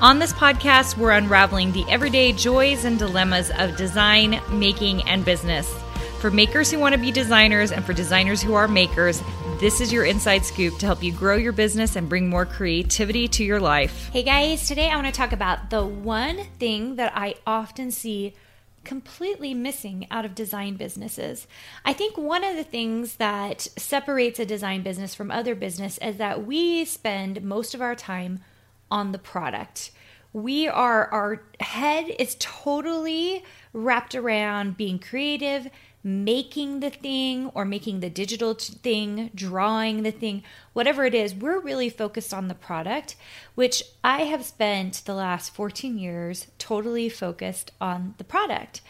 On this podcast, we're unraveling the everyday joys and dilemmas of design, making, and business. For makers who want to be designers and for designers who are makers, this is your inside scoop to help you grow your business and bring more creativity to your life. Hey guys, today I want to talk about the one thing that I often see completely missing out of design businesses. I think one of the things that separates a design business from other business is that we spend most of our time on the product. We are, our head is totally wrapped around being creative, making the thing or making the digital thing, drawing the thing, whatever it is. We're really focused on the product, which I have spent the last 14 years totally focused on the product.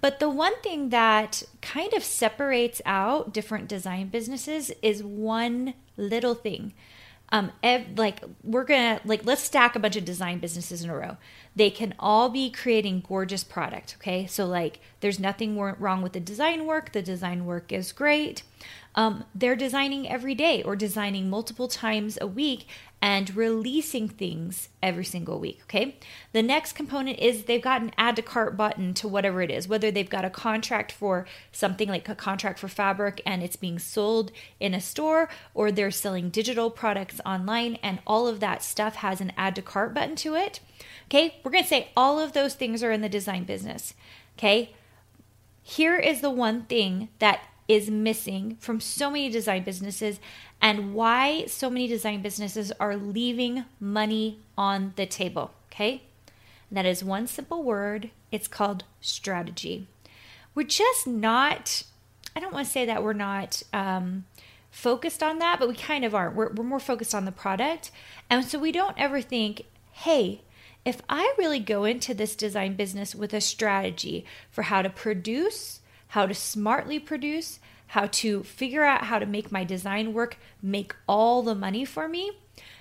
But the one thing that kind of separates out different design businesses is one little thing um ev- like we're gonna like let's stack a bunch of design businesses in a row they can all be creating gorgeous product okay so like there's nothing wrong with the design work the design work is great um, they're designing every day or designing multiple times a week and releasing things every single week. Okay. The next component is they've got an add to cart button to whatever it is, whether they've got a contract for something like a contract for fabric and it's being sold in a store, or they're selling digital products online, and all of that stuff has an add to cart button to it. Okay. We're going to say all of those things are in the design business. Okay. Here is the one thing that is missing from so many design businesses and why so many design businesses are leaving money on the table. Okay. And that is one simple word. It's called strategy. We're just not, I don't want to say that we're not um, focused on that, but we kind of aren't. We're, we're more focused on the product. And so we don't ever think, hey, if I really go into this design business with a strategy for how to produce, how to smartly produce, how to figure out how to make my design work make all the money for me,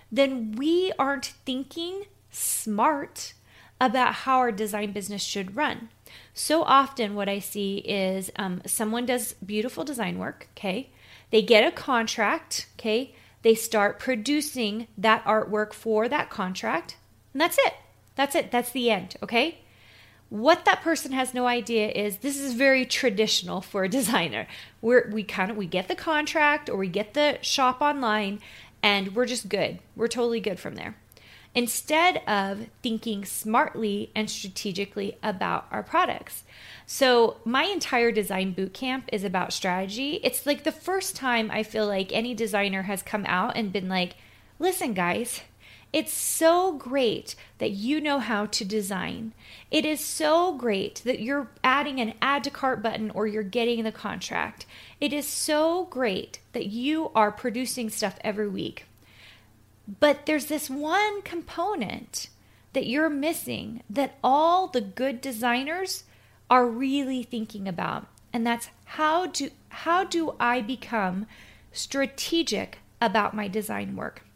then we aren't thinking smart about how our design business should run. So often, what I see is um, someone does beautiful design work, okay? They get a contract, okay? They start producing that artwork for that contract, and that's it. That's it. That's the end, okay? what that person has no idea is this is very traditional for a designer. We're we kind of we get the contract or we get the shop online and we're just good. We're totally good from there. Instead of thinking smartly and strategically about our products. So, my entire design boot camp is about strategy. It's like the first time I feel like any designer has come out and been like, "Listen guys, it's so great that you know how to design. It is so great that you're adding an add to cart button or you're getting the contract. It is so great that you are producing stuff every week. But there's this one component that you're missing that all the good designers are really thinking about. And that's how do how do I become strategic about my design work?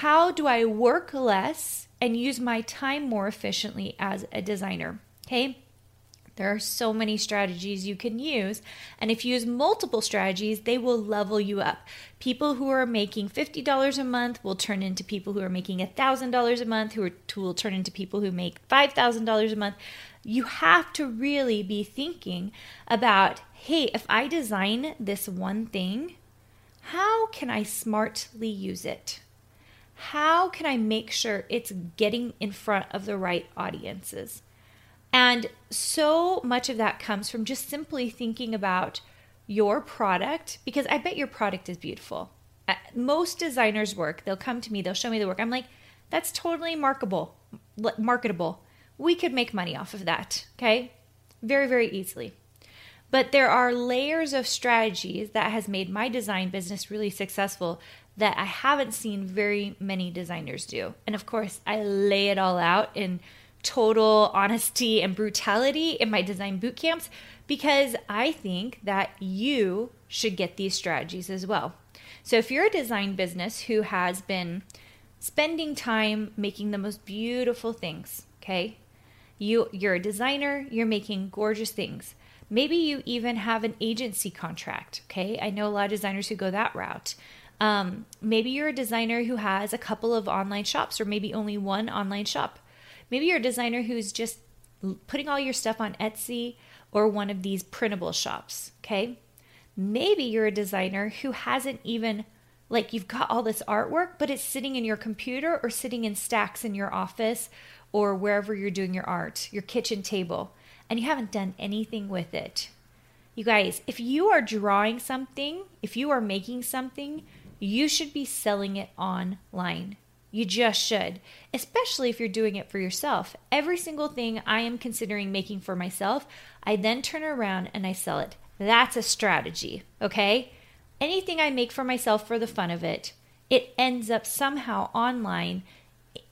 How do I work less and use my time more efficiently as a designer? Okay. There are so many strategies you can use. And if you use multiple strategies, they will level you up. People who are making $50 a month will turn into people who are making $1,000 a month, who, are, who will turn into people who make $5,000 a month. You have to really be thinking about hey, if I design this one thing, how can I smartly use it? How can I make sure it's getting in front of the right audiences? And so much of that comes from just simply thinking about your product because I bet your product is beautiful. Uh, most designers' work, they'll come to me, they'll show me the work. I'm like, that's totally marketable, marketable. We could make money off of that, okay? Very, very easily. But there are layers of strategies that has made my design business really successful that I haven't seen very many designers do. And of course, I lay it all out in total honesty and brutality in my design boot camps because I think that you should get these strategies as well. So if you're a design business who has been spending time making the most beautiful things, okay? You you're a designer, you're making gorgeous things. Maybe you even have an agency contract, okay? I know a lot of designers who go that route. Um, maybe you're a designer who has a couple of online shops or maybe only one online shop. Maybe you're a designer who's just putting all your stuff on Etsy or one of these printable shops, okay? Maybe you're a designer who hasn't even like you've got all this artwork, but it's sitting in your computer or sitting in stacks in your office or wherever you're doing your art, your kitchen table, and you haven't done anything with it. You guys, if you are drawing something, if you are making something, you should be selling it online. You just should, especially if you're doing it for yourself. Every single thing I am considering making for myself, I then turn around and I sell it. That's a strategy, okay? Anything I make for myself for the fun of it, it ends up somehow online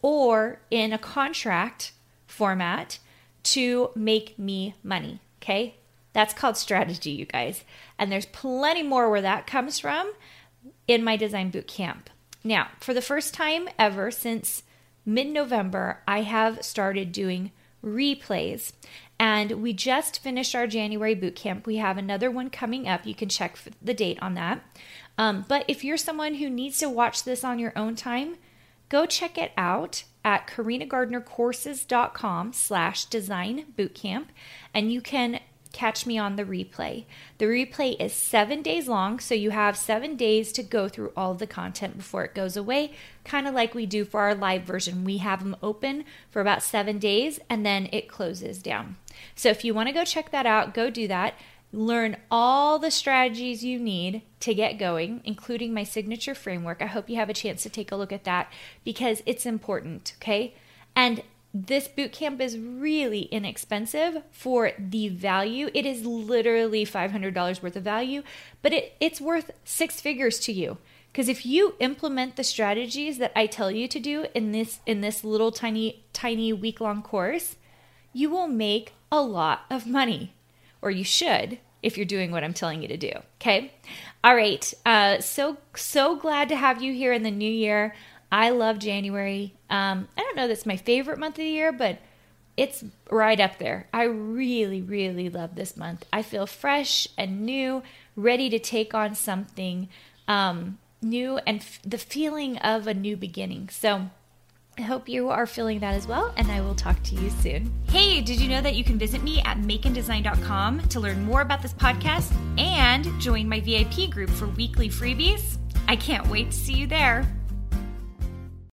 or in a contract format to make me money, okay? That's called strategy, you guys. And there's plenty more where that comes from in my design boot camp. Now, for the first time ever since mid November, I have started doing replays. And we just finished our January boot camp. We have another one coming up. You can check the date on that. Um, but if you're someone who needs to watch this on your own time, go check it out at carinagardnercourses.com slash design bootcamp and you can catch me on the replay. The replay is seven days long, so you have seven days to go through all of the content before it goes away, kind of like we do for our live version. We have them open for about seven days and then it closes down. So if you want to go check that out, go do that. Learn all the strategies you need to get going, including my signature framework. I hope you have a chance to take a look at that because it's important, okay? And this boot camp is really inexpensive for the value. It is literally $500 worth of value, but it, it's worth six figures to you. Because if you implement the strategies that I tell you to do in this in this little tiny tiny week long course, you will make a lot of money, or you should if you're doing what I'm telling you to do. Okay, all right. Uh, so so glad to have you here in the new year. I love January. Um, I don't know that's my favorite month of the year, but it's right up there. I really, really love this month. I feel fresh and new, ready to take on something um, new and f- the feeling of a new beginning. So, I hope you are feeling that as well, and I will talk to you soon. Hey, did you know that you can visit me at makeanddesign.com to learn more about this podcast and join my VIP group for weekly freebies? I can't wait to see you there.